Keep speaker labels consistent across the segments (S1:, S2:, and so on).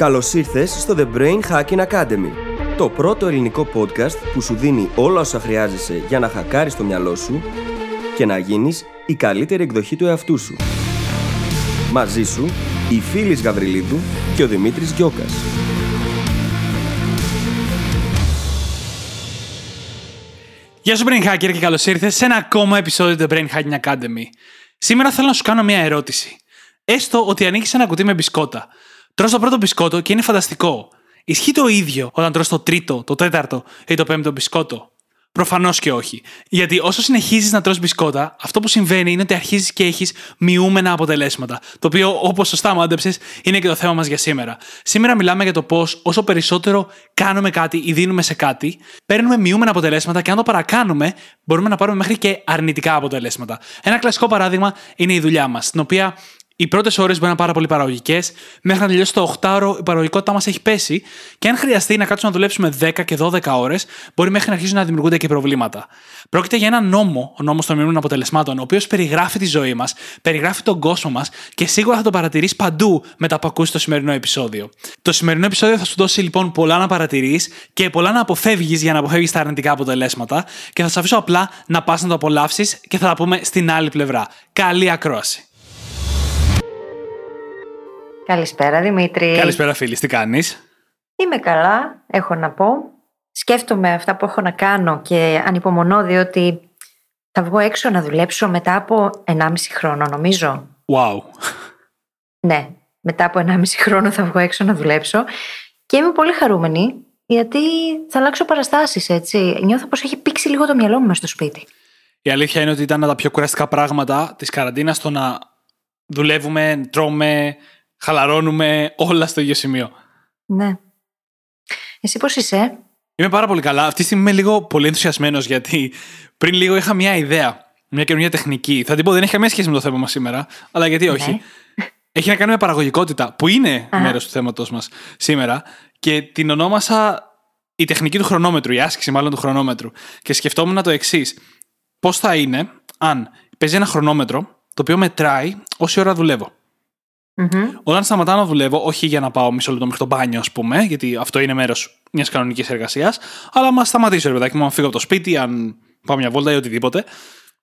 S1: Καλώς ήρθες στο The Brain Hacking Academy, το πρώτο ελληνικό podcast που σου δίνει όλα όσα χρειάζεσαι για να χακάρεις το μυαλό σου και να γίνεις η καλύτερη εκδοχή του εαυτού σου. Μαζί σου, η Φίλης Γαβριλίδου και ο Δημήτρης Γιώκας.
S2: Γεια σου Brain Hacker και καλώς ήρθες σε ένα ακόμα επεισόδιο του The Brain Hacking Academy. Σήμερα θέλω να σου κάνω μια ερώτηση. Έστω ότι ανοίξει ένα κουτί με μπισκότα. Τρως το πρώτο μπισκότο και είναι φανταστικό. Ισχύει το ίδιο όταν τρως το τρίτο, το τέταρτο ή το πέμπτο μπισκότο; Προφανώς και όχι. Γιατί όσο συνεχίζεις να τρως μπισκότα, αυτό που συμβαίνει είναι ότι αρχίζεις και έχεις μειούμενα αποτελέσματα. Το οποίο, όπως σωστά μάντεψες, είναι και το θέμα μας για σήμερα. Σήμερα μιλάμε για το πώς όσο περισσότερο κάνουμε κάτι ή δίνουμε σε κάτι, παίρνουμε μειούμενα αποτελέσματα και αν το παρακάνουμε, μπορούμε να πάρουμε μέχρι και αρνητικά αποτελέσματα. Ένα κλασικό παράδειγμα είναι η δουλειά μας, στην οποία οι πρώτες ώρες μπορεί να είναι πάρα πολύ παραγωγικές, μέχρι να τελειώσει το 8ωρο η παραγωγικότητά μας έχει πέσει, και αν χρειαστεί να κάτσουμε να δουλέψουμε 10 και 12 ώρες, μπορεί μέχρι να αρχίσουν να δημιουργούνται και προβλήματα. Πρόκειται για ένα νόμο, ο νόμος των μειωμένων αποτελεσμάτων, ο οποίος περιγράφει τη ζωή μας, περιγράφει τον κόσμο μας και σίγουρα θα το παρατηρεί παντού μετά που ακούσει το σημερινό επεισόδιο. Το σημερινό επεισόδιο θα σου δώσει λοιπόν πολλά να παρατηρείς και πολλά να αποφεύγεις για να αποφεύγεις τα αρνητικά αποτελέσματα και θα σε αφήσω απλά να πας να το απολαύσεις και θα τα πούμε στην άλλη πλευρά. Καλή ακρόαση.
S3: Καλησπέρα Δημήτρη.
S2: Καλησπέρα φίλη, τι κάνεις;
S3: Είμαι καλά, έχω να πω. Σκέφτομαι αυτά που έχω να κάνω και ανυπομονώ διότι θα βγω έξω να δουλέψω μετά από 1,5 χρόνο νομίζω.
S2: Wow.
S3: Ναι, μετά από 1,5 χρόνο θα βγω έξω να δουλέψω και είμαι πολύ χαρούμενη γιατί θα αλλάξω παραστάσεις έτσι. Νιώθω πως έχει πήξει λίγο το μυαλό μου μες στο σπίτι.
S2: Η αλήθεια είναι ότι ήταν τα πιο κουραστικά πράγματα της καραντίνας το να δουλεύουμε, τρώμε, χαλαρώνουμε όλα στο ίδιο σημείο.
S3: Ναι. Εσύ πώς είσαι;
S2: Είμαι πάρα πολύ καλά. Αυτή τη στιγμή είμαι λίγο πολύ ενθουσιασμένος γιατί πριν λίγο είχα μια ιδέα, μια καινούργια τεχνική. Θα την πω, δεν έχει καμία σχέση με το θέμα μας σήμερα, αλλά γιατί όχι.
S3: Ναι.
S2: Έχει να κάνει με παραγωγικότητα, που είναι μέρος του θέματος μας σήμερα και την ονόμασα η τεχνική του χρονόμετρου, η άσκηση μάλλον του χρονόμετρου. Και σκεφτόμουν το εξής. Πώς θα είναι αν παίζει ένα χρονόμετρο το οποίο μετράει όση ώρα δουλεύω. Όταν σταματάω να δουλεύω, όχι για να πάω μισό λεπτό μέχρι το μπάνιο, ας πούμε, γιατί αυτό είναι μέρος μιας κανονικής εργασίας, αλλά να σταματήσω, ρε παιδάκι μου, αν φύγω από το σπίτι, αν πάω μια βόλτα ή οτιδήποτε,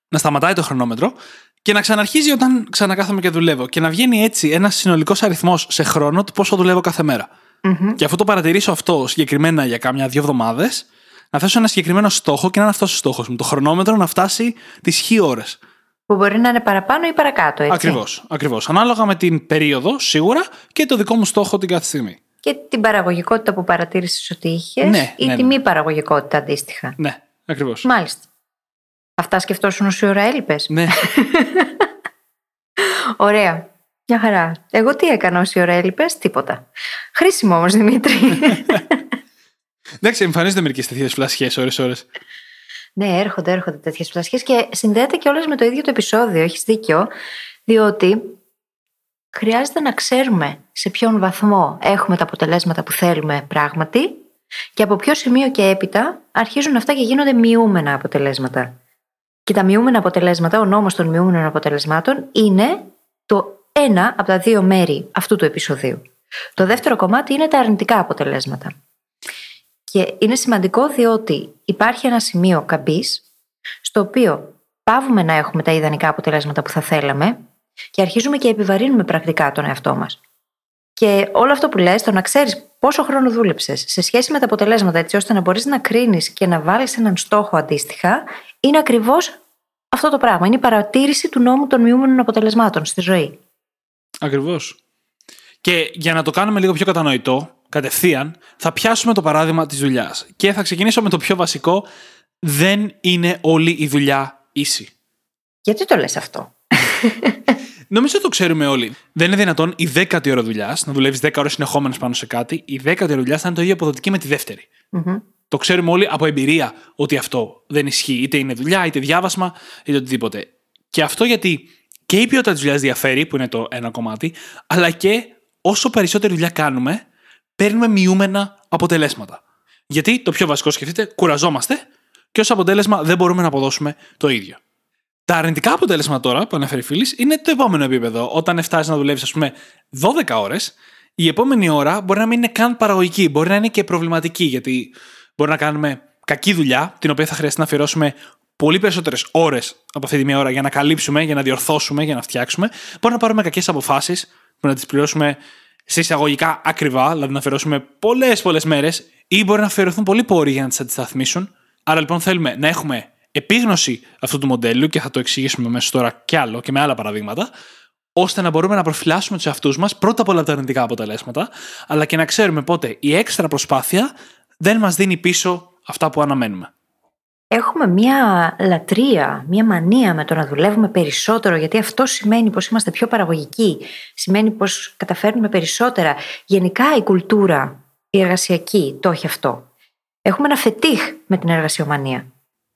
S2: να σταματάει το χρονόμετρο και να ξαναρχίζει όταν ξανακάθομαι και δουλεύω. Και να βγαίνει έτσι ένας συνολικός αριθμός σε χρόνο του πόσο δουλεύω κάθε μέρα. Και αφού το παρατηρήσω αυτό συγκεκριμένα για κάμια δύο εβδομάδες, να θέσω ένα συγκεκριμένο στόχο και να είναι αυτός ο στόχος μου. Το χρονόμετρο να φτάσει τις χι ώρες.
S3: Που μπορεί να είναι παραπάνω ή παρακάτω, έτσι.
S2: Ακριβώς. Ακριβώς. Ανάλογα με την περίοδο, σίγουρα, και το δικό μου στόχο την κάθε στιγμή.
S3: Και την παραγωγικότητα που παρατήρησες ότι είχες
S2: Ναι,
S3: ή
S2: ναι,
S3: τη
S2: ναι.
S3: μη παραγωγικότητα αντίστοιχα.
S2: Ναι, ακριβώς.
S3: Μάλιστα. Αυτά σκεφτόσουν όση ώρα έλειπες.
S2: Ναι.
S3: Ωραία. Μια χαρά. Εγώ τι έκανα όση ώρα έλειπες, τίποτα. Χρήσιμο όμως, Δημήτρη.
S2: Εντάξει, εμφανίζονται μερικές τέτοιες φλασιές ώρε-ώρε.
S3: Ναι, έρχονται, έρχονται τέτοιες φλασιές και συνδέεται και όλες με το ίδιο το επεισόδιο. Έχεις δίκιο, διότι χρειάζεται να ξέρουμε σε ποιον βαθμό έχουμε τα αποτελέσματα που θέλουμε πράγματι και από ποιο σημείο και έπειτα αρχίζουν αυτά και γίνονται μειούμενα αποτελέσματα. Και τα μειούμενα αποτελέσματα, ο νόμος των μειούμενων αποτελεσμάτων είναι το ένα από τα δύο μέρη αυτού του επεισοδίου. Το δεύτερο κομμάτι είναι τα αρνητικά αποτελέσματα. Και είναι σημαντικό διότι υπάρχει ένα σημείο καμπής στο οποίο πάβουμε να έχουμε τα ιδανικά αποτελέσματα που θα θέλαμε και αρχίζουμε και επιβαρύνουμε πρακτικά τον εαυτό μας. Και όλο αυτό που λες, το να ξέρεις πόσο χρόνο δούλεψες σε σχέση με τα αποτελέσματα έτσι ώστε να μπορείς να κρίνεις και να βάλεις έναν στόχο αντίστοιχα, είναι ακριβώς αυτό το πράγμα. Είναι η παρατήρηση του νόμου των μειούμενων αποτελεσμάτων στη ζωή.
S2: Ακριβώς. Και για να το κάνουμε λίγο πιο κατανοητό, κατευθείαν, θα πιάσουμε το παράδειγμα της δουλειάς. Και θα ξεκινήσω με το πιο βασικό. Δεν είναι όλη η δουλειά ίση.
S3: Γιατί το λες αυτό;
S2: Νομίζω ότι το ξέρουμε όλοι. Δεν είναι δυνατόν η δέκατη ώρα δουλειάς να δουλεύεις 10 ώρες συνεχόμενες πάνω σε κάτι, η δέκατη ώρα δουλειάς θα είναι το ίδιο αποδοτική με τη δεύτερη.
S3: Μμμ.
S2: Το ξέρουμε όλοι από εμπειρία ότι αυτό δεν ισχύει. Είτε είναι δουλειά, είτε διάβασμα, είτε οτιδήποτε. Και αυτό γιατί και η ποιότητα της δουλειάς διαφέρει, που είναι το ένα κομμάτι, αλλά και όσο περισσότερη δουλειά κάνουμε, παίρνουμε μειούμενα αποτελέσματα. Γιατί το πιο βασικό σκεφτείτε, κουραζόμαστε και ως αποτέλεσμα δεν μπορούμε να αποδώσουμε το ίδιο. Τα αρνητικά αποτέλεσματα τώρα που αναφέρει η φίλης είναι το επόμενο επίπεδο. Όταν φτάσεις να δουλεύεις, ας πούμε, 12 ώρες, η επόμενη ώρα μπορεί να μην είναι καν παραγωγική, μπορεί να είναι και προβληματική, γιατί μπορεί να κάνουμε κακή δουλειά, την οποία θα χρειαστεί να αφιερώσουμε πολύ περισσότερες ώρες από αυτή τη μία ώρα για να καλύψουμε, για να διορθώσουμε, για να φτιάξουμε. Μπορεί να πάρουμε κακές αποφάσεις, που να τις πληρώσουμε σε εισαγωγικά ακριβά, δηλαδή να αφιερώσουμε πολλές πολλές μέρες, ή μπορεί να αφιερωθούν πολλοί πόροι για να τις αντισταθμίσουν. Άρα λοιπόν θέλουμε να έχουμε επίγνωση αυτού του μοντέλου και θα το εξηγήσουμε μέσα τώρα κι άλλο και με άλλα παραδείγματα, ώστε να μπορούμε να προφυλάσσουμε τους εαυτούς μας πρώτα απ' όλα τα αρνητικά αποτελέσματα, αλλά και να ξέρουμε πότε η έξτρα προσπάθεια δεν μας δίνει πίσω αυτά που αναμένουμε.
S3: Έχουμε μία λατρεία, μία μανία με το να δουλεύουμε περισσότερο, γιατί αυτό σημαίνει πως είμαστε πιο παραγωγικοί, σημαίνει πως καταφέρνουμε περισσότερα. Γενικά η κουλτούρα, η εργασιακή, το έχει αυτό. Έχουμε ένα φετίχ με την εργασιομανία,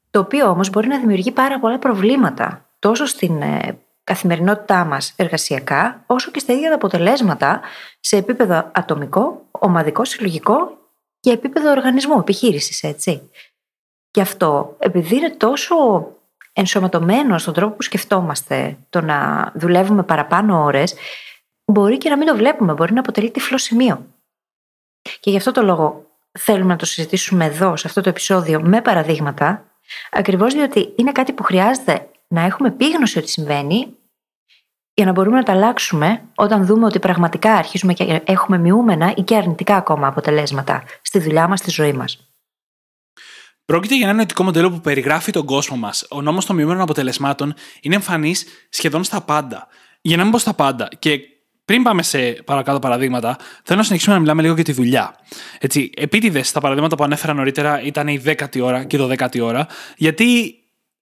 S3: το οποίο όμως μπορεί να δημιουργεί πάρα πολλά προβλήματα, τόσο στην ε, καθημερινότητά μας εργασιακά, όσο και στα ίδια τα αποτελέσματα σε επίπεδο ατομικό, ομαδικό, συλλογικό και επίπεδο οργανισμού, επιχείρησης, έτσι. Και αυτό, επειδή είναι τόσο ενσωματωμένο στον τρόπο που σκεφτόμαστε το να δουλεύουμε παραπάνω ώρες, μπορεί και να μην το βλέπουμε, μπορεί να αποτελεί τυφλό σημείο. Και γι' αυτό το λόγο θέλουμε να το συζητήσουμε εδώ, σε αυτό το επεισόδιο, με παραδείγματα, ακριβώς διότι είναι κάτι που χρειάζεται να έχουμε επίγνωση ότι συμβαίνει για να μπορούμε να τα αλλάξουμε όταν δούμε ότι πραγματικά αρχίζουμε και έχουμε μειούμενα ή και αρνητικά ακόμα αποτελέσματα στη δουλειά μας, στη ζωή μας.
S2: Πρόκειται για ένα νοητικό μοντέλο που περιγράφει τον κόσμο μας. Ο νόμος των μειωμένων αποτελεσμάτων είναι εμφανής σχεδόν στα πάντα. Για να μην πω στα πάντα, και πριν πάμε σε παρακάτω παραδείγματα, θέλω να συνεχίσουμε να μιλάμε λίγο για τη δουλειά. Έτσι, επίτηδες, τα παραδείγματα που ανέφερα νωρίτερα ήταν η 10η ώρα και η 12η ώρα, γιατί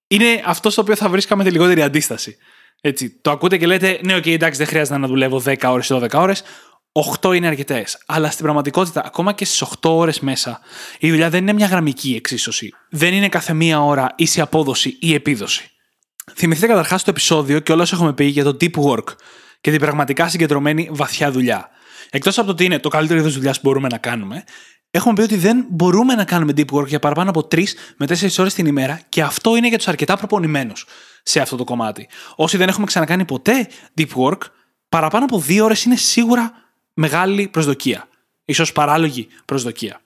S2: είναι αυτός στο οποίο θα βρίσκαμε τη λιγότερη αντίσταση. Έτσι, το ακούτε και λέτε, ναι, ok, okay, εντάξει, δεν χρειάζεται να δουλεύω 10 ώρες ή 12 ώρες. 8 είναι αρκετές. Αλλά στην πραγματικότητα, ακόμα και στις 8 ώρες μέσα, η δουλειά δεν είναι μια γραμμική εξίσωση. Δεν είναι κάθε μία ώρα ίση απόδοση ή επίδοση. Θυμηθείτε καταρχάς το επεισόδιο και όλα όσα έχουμε πει για το deep work και την πραγματικά συγκεντρωμένη βαθιά δουλειά. Εκτός από το ότι είναι το καλύτερο είδος δουλειάς που μπορούμε να κάνουμε, έχουμε πει ότι δεν μπορούμε να κάνουμε deep work για παραπάνω από 3 με 4 ώρες την ημέρα και αυτό είναι για τους αρκετά προπονημένους σε αυτό το κομμάτι. Όσοι δεν έχουμε ξανακάνει ποτέ deep work, παραπάνω από 2 ώρες είναι σίγουρα μεγάλη προσδοκία. σω παράλογη προσδοκία.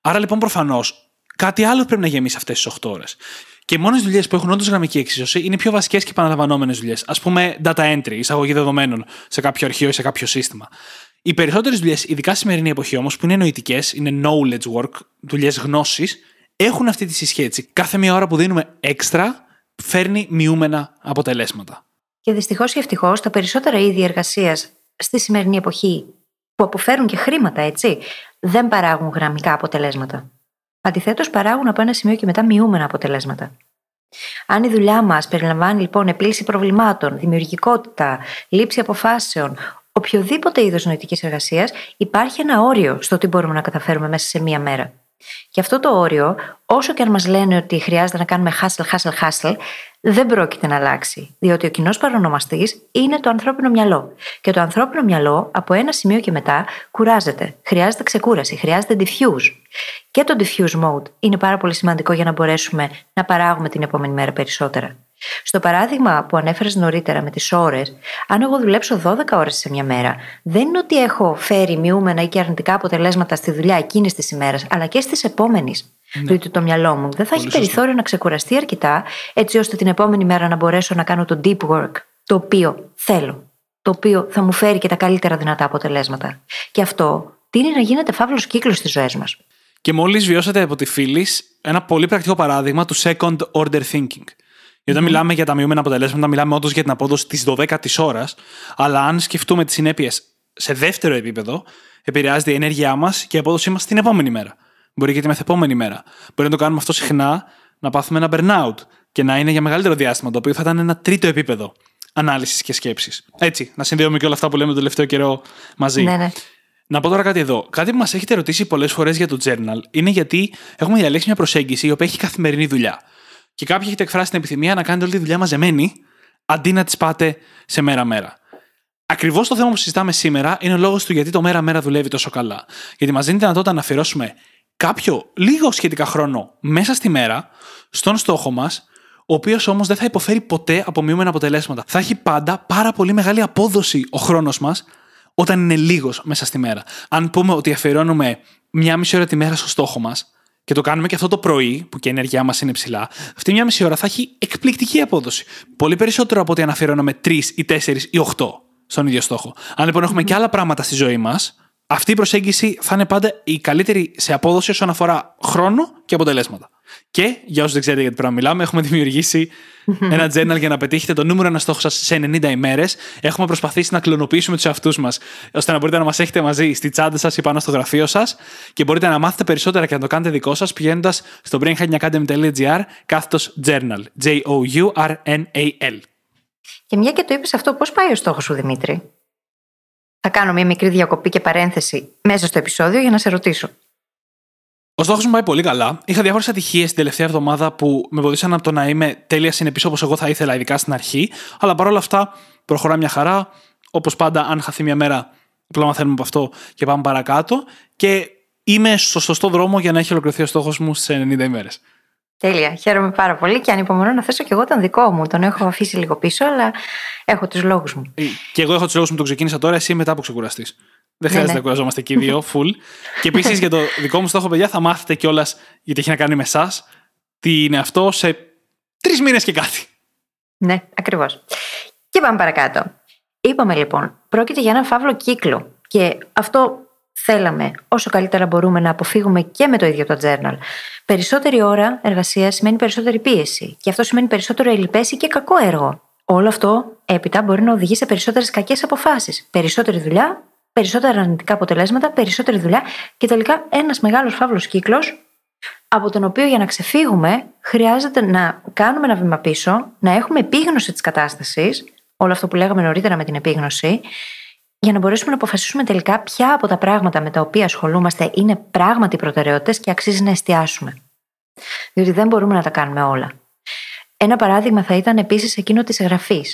S2: Άρα λοιπόν προφανώς κάτι άλλο πρέπει να γεμίσει αυτές τις 8 ώρες. Και οι μόνες δουλειές που έχουν όντως γραμμική εξίσωση είναι οι πιο βασικές και επαναλαμβανόμενες δουλειές. Α πούμε, data entry, εισαγωγή δεδομένων σε κάποιο αρχείο ή σε κάποιο σύστημα. Οι περισσότερες δουλειές, ειδικά στη σημερινή εποχή όμως, που είναι νοητικέ, είναι knowledge work, δουλειές γνώσης, έχουν αυτή τη συσχέτιση. Κάθε μία ώρα που δίνουμε έξτρα φέρνει μειούμενα αποτελέσματα.
S3: Και δυστυχώς ή ευτυχώς, τα περισσότερα είδη εργασίας στη σημερινή εποχή που αποφέρουν και χρήματα, έτσι, δεν παράγουν γραμμικά αποτελέσματα. Αντιθέτως, παράγουν από ένα σημείο και μετά μειούμενα αποτελέσματα. Αν η δουλειά μας περιλαμβάνει λοιπόν επίλυση προβλημάτων, δημιουργικότητα, λήψη αποφάσεων, οποιοδήποτε είδος νοητικής εργασίας, υπάρχει ένα όριο στο τι μπορούμε να καταφέρουμε μέσα σε μία μέρα. Και αυτό το όριο, όσο και αν μας λένε ότι χρειάζεται να κάνουμε hustle, hustle, hustle, δεν πρόκειται να αλλάξει. Διότι ο κοινός παρονομαστής είναι το ανθρώπινο μυαλό. Και το ανθρώπινο μυαλό από ένα σημείο και μετά κουράζεται. Χρειάζεται ξεκούραση, χρειάζεται diffuse. Και το diffuse mode είναι πάρα πολύ σημαντικό για να μπορέσουμε να παράγουμε την επόμενη μέρα περισσότερα. Στο παράδειγμα που ανέφερες νωρίτερα με τις ώρες, αν εγώ δουλέψω 12 ώρες σε μια μέρα, δεν είναι ότι έχω φέρει μειούμενα ή και αρνητικά αποτελέσματα στη δουλειά εκείνης της ημέρας, αλλά και στις επόμενες. Ναι. Διότι το μυαλό μου δεν θα Πολύ έχει περιθώριο να ξεκουραστεί αρκετά, έτσι ώστε την επόμενη μέρα να μπορέσω να κάνω το deep work, το οποίο θέλω. Το οποίο θα μου φέρει και τα καλύτερα δυνατά αποτελέσματα. Και αυτό τίνει να γίνεται φαύλος κύκλος στις ζωές μας.
S2: Και μόλις βιώσατε από τη φίλη ένα πολύ πρακτικό παράδειγμα του second order thinking. Γιατί όταν μιλάμε για τα μειούμενα αποτελέσματα, μιλάμε όντως για την απόδοση της 12η ώρας, αλλά αν σκεφτούμε τις συνέπειες σε δεύτερο επίπεδο, επηρεάζεται η ενέργειά μας και η απόδοσή μας την επόμενη μέρα. Μπορεί και τη μεθεπόμενη μέρα. Μπορεί να το κάνουμε αυτό συχνά, να πάθουμε ένα burnout και να είναι για μεγαλύτερο διάστημα, το οποίο θα ήταν ένα τρίτο επίπεδο ανάλυσης και σκέψης. Έτσι, να συνδέουμε και όλα αυτά που λέμε το τελευταίο καιρό μαζί.
S3: Ναι, ναι.
S2: Να πω τώρα κάτι εδώ. Κάτι που μας έχετε ρωτήσει πολλές φορές για το journal είναι γιατί έχουμε διαλέξει μια προσέγγιση η οποία έχει καθημερινή δουλειά. Και κάποιοι έχετε εκφράσει την επιθυμία να κάνετε όλη τη δουλειά μαζεμένη, αντί να τη πάτε σε μέρα-μέρα. Ακριβώς το θέμα που συζητάμε σήμερα είναι ο λόγος του γιατί το μέρα-μέρα δουλεύει τόσο καλά. Γιατί μας δίνει τη δυνατότητα να αφιερώσουμε κάποιο λίγο σχετικά χρόνο μέσα στη μέρα στον στόχο μας, ο οποίος όμως δεν θα υποφέρει ποτέ από μειούμενα αποτελέσματα. Θα έχει πάντα πάρα πολύ μεγάλη απόδοση ο χρόνος μας όταν είναι λίγος μέσα στη μέρα. Αν πούμε ότι αφιερώνουμε μια μισή ώρα τη μέρα στο στόχο μας και το κάνουμε και αυτό το πρωί, που και η ενέργειά μας είναι ψηλά, αυτή μια μισή ώρα θα έχει εκπληκτική απόδοση. Πολύ περισσότερο από ότι αν αφιερώνουμε τρεις ή τέσσερις ή οχτώ στον ίδιο στόχο. Αν λοιπόν έχουμε και άλλα πράγματα στη ζωή μας, αυτή η προσέγγιση θα είναι πάντα η καλύτερη σε απόδοση όσον αφορά χρόνο και αποτελέσματα. Και για όσους δεν ξέρετε γιατί πρέπει να μιλάμε, έχουμε δημιουργήσει ένα journal για να πετύχετε το νούμερο ένα στόχο σας σε 90 ημέρες. Έχουμε προσπαθήσει να κλωνοποιήσουμε τους εαυτούς μας, ώστε να μπορείτε να μας έχετε μαζί στη τσάντα σας ή πάνω στο γραφείο σας και μπορείτε να μάθετε περισσότερα και να το κάνετε δικό σας πηγαίνοντας στο brainhackingacademy.gr κάθετος journal. J-O-U-R-N-A-L.
S3: Και μια και το είπες αυτό, πώς πάει ο στόχος σου, Δημήτρη; Θα κάνω μια μικρή διακοπή και παρένθεση μέσα στο επεισόδιο για να σε ρωτήσω.
S2: Ο στόχος μου πάει πολύ καλά. Είχα διάφορες ατυχίες την τελευταία εβδομάδα που με βοήθησαν από το να είμαι τέλεια συνεπής όπως εγώ θα ήθελα, ειδικά στην αρχή. Αλλά παρόλα αυτά προχωρά μια χαρά. Όπως πάντα, αν χαθεί μια μέρα, απλά μαθαίνουμε από αυτό και πάμε παρακάτω. Και είμαι στο σωστό δρόμο για να έχει ολοκληρωθεί ο στόχος μου σε 90 ημέρες.
S3: Τέλεια. Χαίρομαι πάρα πολύ και ανυπομονώ να θέσω και εγώ τον δικό μου. Τον έχω αφήσει λίγο πίσω, αλλά έχω τους λόγους μου.
S2: Ε, και εγώ έχω τους λόγους μου, το ξεκίνησα τώρα, εσύ μετά που ξεκουραστείς. Δεν χρειάζεται ναι, να κουραζόμαστε και οι δύο, full. και επίσης για το δικό μου στόχο, παιδιά, θα μάθετε κιόλας, γιατί έχει να κάνει με εσάς, τι είναι αυτό σε τρεις μήνες και κάτι.
S3: Ναι, ακριβώς. Και πάμε παρακάτω. Είπαμε λοιπόν, πρόκειται για ένα φαύλο κύκλο. Και αυτό θέλαμε όσο καλύτερα μπορούμε να αποφύγουμε και με το ίδιο το journal. Περισσότερη ώρα εργασίας σημαίνει περισσότερη πίεση. Και αυτό σημαίνει περισσότερο ελληπέση και κακό έργο. Όλο αυτό έπειτα μπορεί να οδηγεί σε περισσότερες κακές αποφάσεις. Περισσότερη δουλειά, περισσότερα αρνητικά αποτελέσματα, περισσότερη δουλειά και τελικά ένας μεγάλος φαύλος κύκλος από τον οποίο για να ξεφύγουμε χρειάζεται να κάνουμε ένα βήμα πίσω, να έχουμε επίγνωση της κατάστασης, όλο αυτό που λέγαμε νωρίτερα με την επίγνωση, για να μπορέσουμε να αποφασίσουμε τελικά ποια από τα πράγματα με τα οποία ασχολούμαστε είναι πράγματι προτεραιότητες και αξίζει να εστιάσουμε. Διότι δεν μπορούμε να τα κάνουμε όλα. Ένα παράδειγμα θα ήταν επίσης εκείνο της εγγραφή.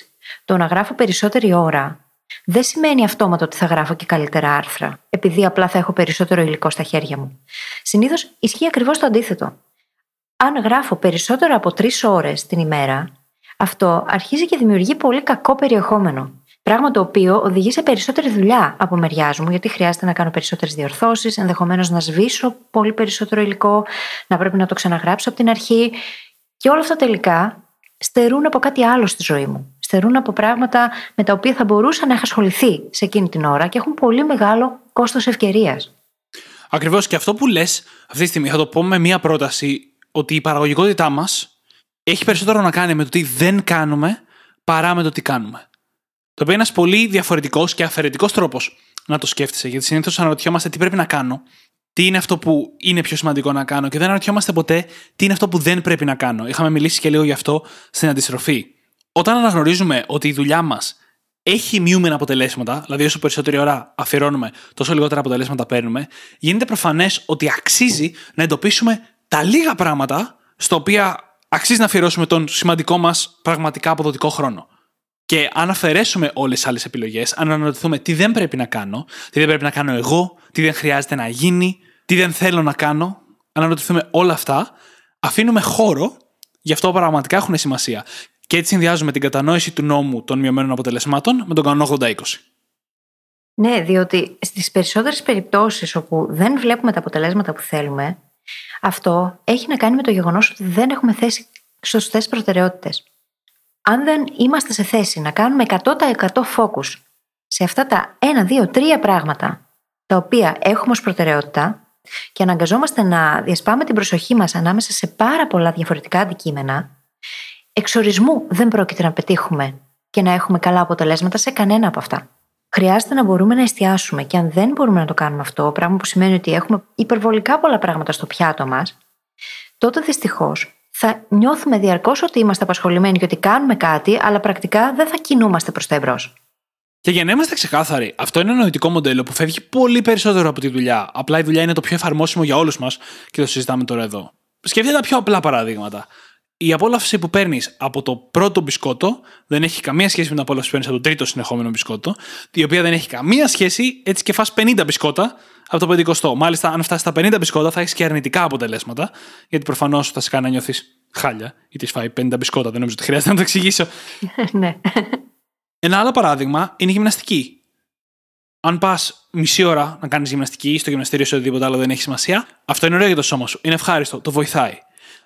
S3: Το να γράφω περισσότερη ώρα δεν σημαίνει αυτόματο ότι θα γράφω και καλύτερα άρθρα, επειδή απλά θα έχω περισσότερο υλικό στα χέρια μου. Συνήθως ισχύει ακριβώς το αντίθετο. Αν γράφω περισσότερο από τρεις ώρες την ημέρα, αυτό αρχίζει και δημιουργεί πολύ κακό περιεχόμενο. Πράγμα το οποίο οδηγεί σε περισσότερη δουλειά από μεριάς μου, γιατί χρειάζεται να κάνω περισσότερες διορθώσεις, ενδεχομένως να σβήσω πολύ περισσότερο υλικό, να πρέπει να το ξαναγράψω από την αρχή. Και όλα αυτά τελικά στερούν από κάτι άλλο στη ζωή μου. Στερούν από πράγματα με τα οποία θα μπορούσα να έχω ασχοληθεί σε εκείνη την ώρα και έχουν πολύ μεγάλο κόστος ευκαιρίας.
S2: Ακριβώς και αυτό που λες αυτή τη στιγμή, θα το πω με μία πρόταση, ότι η παραγωγικότητά μας έχει περισσότερο να κάνει με το τι δεν κάνουμε παρά με το τι κάνουμε. Το οποίο είναι ένας πολύ διαφορετικός και αφαιρετικός τρόπος να το σκέφτεσαι. Γιατί συνήθως αναρωτιόμαστε τι πρέπει να κάνω, τι είναι αυτό που είναι πιο σημαντικό να κάνω και δεν αναρωτιόμαστε ποτέ τι είναι αυτό που δεν πρέπει να κάνω. Είχαμε μιλήσει και λίγο γι' αυτό στην αντιστροφή. Όταν αναγνωρίζουμε ότι η δουλειά μας έχει μειούμενα αποτελέσματα, δηλαδή όσο περισσότερη ώρα αφιερώνουμε, τόσο λιγότερα αποτελέσματα παίρνουμε, γίνεται προφανές ότι αξίζει να εντοπίσουμε τα λίγα πράγματα στα οποία αξίζει να αφιερώσουμε τον σημαντικό μας πραγματικά αποδοτικό χρόνο. Και αν αφαιρέσουμε όλες τις άλλες επιλογές, αν αναρωτηθούμε τι δεν πρέπει να κάνω, τι δεν πρέπει να κάνω εγώ, τι δεν χρειάζεται να γίνει, τι δεν θέλω να κάνω, αν αναρωτηθούμε όλα αυτά, αφήνουμε χώρο για αυτό που πραγματικά έχουν σημασία. Και έτσι συνδυάζουμε την κατανόηση του νόμου των μειωμένων αποτελεσμάτων με τον κανόνα 80-20.
S3: Ναι, διότι στις περισσότερες περιπτώσεις όπου δεν βλέπουμε τα αποτελέσματα που θέλουμε, αυτό έχει να κάνει με το γεγονός ότι δεν έχουμε θέσει σωστές προτεραιότητες αν δεν είμαστε σε θέση να κάνουμε 100% focus σε αυτά τα 1, 2, 3 πράγματα τα οποία έχουμε ως προτεραιότητα και αναγκαζόμαστε να διασπάμε την προσοχή μας ανάμεσα σε πάρα πολλά διαφορετικά αντικείμενα, εξορισμού δεν πρόκειται να πετύχουμε και να έχουμε καλά αποτελέσματα σε κανένα από αυτά. Χρειάζεται να μπορούμε να εστιάσουμε και αν δεν μπορούμε να το κάνουμε αυτό, πράγμα που σημαίνει ότι έχουμε υπερβολικά πολλά πράγματα στο πιάτο μας, τότε δυστυχώς θα νιώθουμε διαρκώς ότι είμαστε απασχολημένοι και ότι κάνουμε κάτι, αλλά πρακτικά δεν θα κινούμαστε προς τα εμπρός.
S2: Και για να είμαστε ξεκάθαροι, αυτό είναι ένα νοητικό μοντέλο που φεύγει πολύ περισσότερο από τη δουλειά. Απλά η δουλειά είναι το πιο εφαρμόσιμο για όλους μας και το συζητάμε τώρα εδώ. Σκεφτείτε τα πιο απλά παραδείγματα. Η απόλαυση που παίρνεις από το πρώτο μπισκότο δεν έχει καμία σχέση με την απόλαυση που παίρνεις από το τρίτο συνεχόμενο μπισκότο, η οποία δεν έχει καμία σχέση έτσι και φας 50 μπισκότα από το 50. Μάλιστα, αν φτάσει στα 50 μπισκότα, θα έχεις και αρνητικά αποτελέσματα, γιατί προφανώς θα σε κάνει να νιώθεις χάλια, γιατί φάει 50 μπισκότα. Δεν νομίζω ότι χρειάζεται να το εξηγήσω.
S3: ναι.
S2: Ένα άλλο παράδειγμα είναι η γυμναστική. αν πας μισή ώρα να κάνεις γυμναστική στο γυμναστήριο ή οτιδήποτε άλλο δεν έχει σημασία, αυτό είναι ωραίο για το σώμα σου. Είναι ευχάριστο, το βοηθάει.